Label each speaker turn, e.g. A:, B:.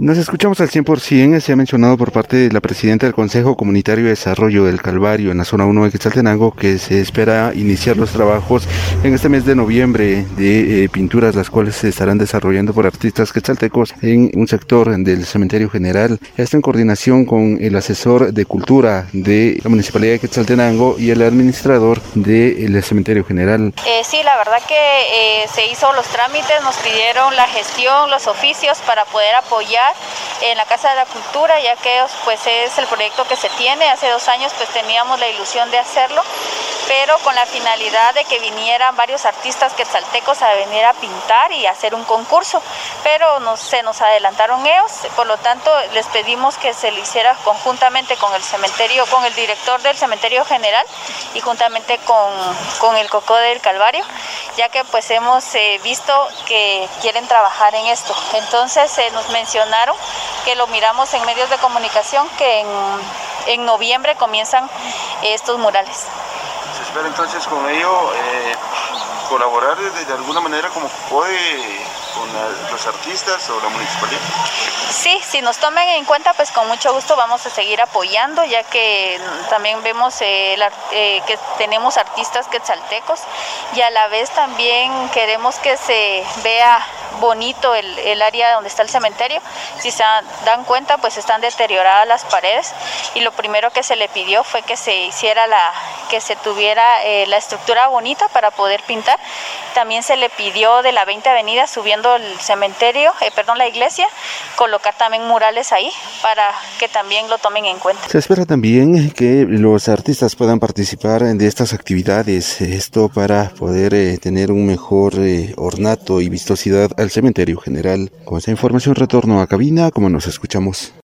A: Nos escuchamos al 100%, se ha mencionado por parte de la presidenta del Consejo Comunitario de Desarrollo del Calvario en la zona 1 de Quetzaltenango que se espera iniciar los trabajos en este mes de noviembre de eh, pinturas las cuales se estarán desarrollando por artistas quetzaltecos en un sector del cementerio general. Esto en coordinación con el asesor de cultura de la Municipalidad de Quetzaltenango y el administrador del cementerio general.
B: Eh, sí, la verdad que eh, se hizo los trámites, nos pidieron la gestión, los oficios para poder apoyar en la Casa de la Cultura, ya que pues es el proyecto que se tiene. Hace dos años pues teníamos la ilusión de hacerlo, pero con la finalidad de que vinieran varios artistas quetzaltecos a venir a pintar y hacer un concurso, pero no, se nos adelantaron ellos, por lo tanto les pedimos que se lo hiciera conjuntamente con el cementerio, con el director del cementerio general y juntamente con, con el Cocó del Calvario, ya que pues hemos eh, visto que quieren trabajar en esto. Entonces se nos mencionaron que lo miramos en medios de comunicación que en, en noviembre comienzan estos murales.
C: Se espera entonces con ello eh, colaborar de, de, alguna manera como puede los artistas o la municipalidad.
B: Sí, si nos tomen en cuenta, pues con mucho gusto vamos a seguir apoyando, ya que también vemos eh, la, eh, que tenemos artistas quetzaltecos y a la vez también queremos que se vea bonito el, el, área donde está el cementerio. Si se dan cuenta, pues están deterioradas las paredes y lo primero que se le pidió fue que se hiciera la, que se tuviera eh, la estructura bonita para poder pintar. También se le pidió de la 20 Avenida subiendo el cementerio, eh, perdón, la iglesia, colocar también murales ahí para que también lo tomen en cuenta.
A: Se espera también que los artistas puedan participar de estas actividades, esto para poder eh, tener un mejor eh, ornato y vistosidad cementerio general. Con esta información retorno a cabina, como nos escuchamos.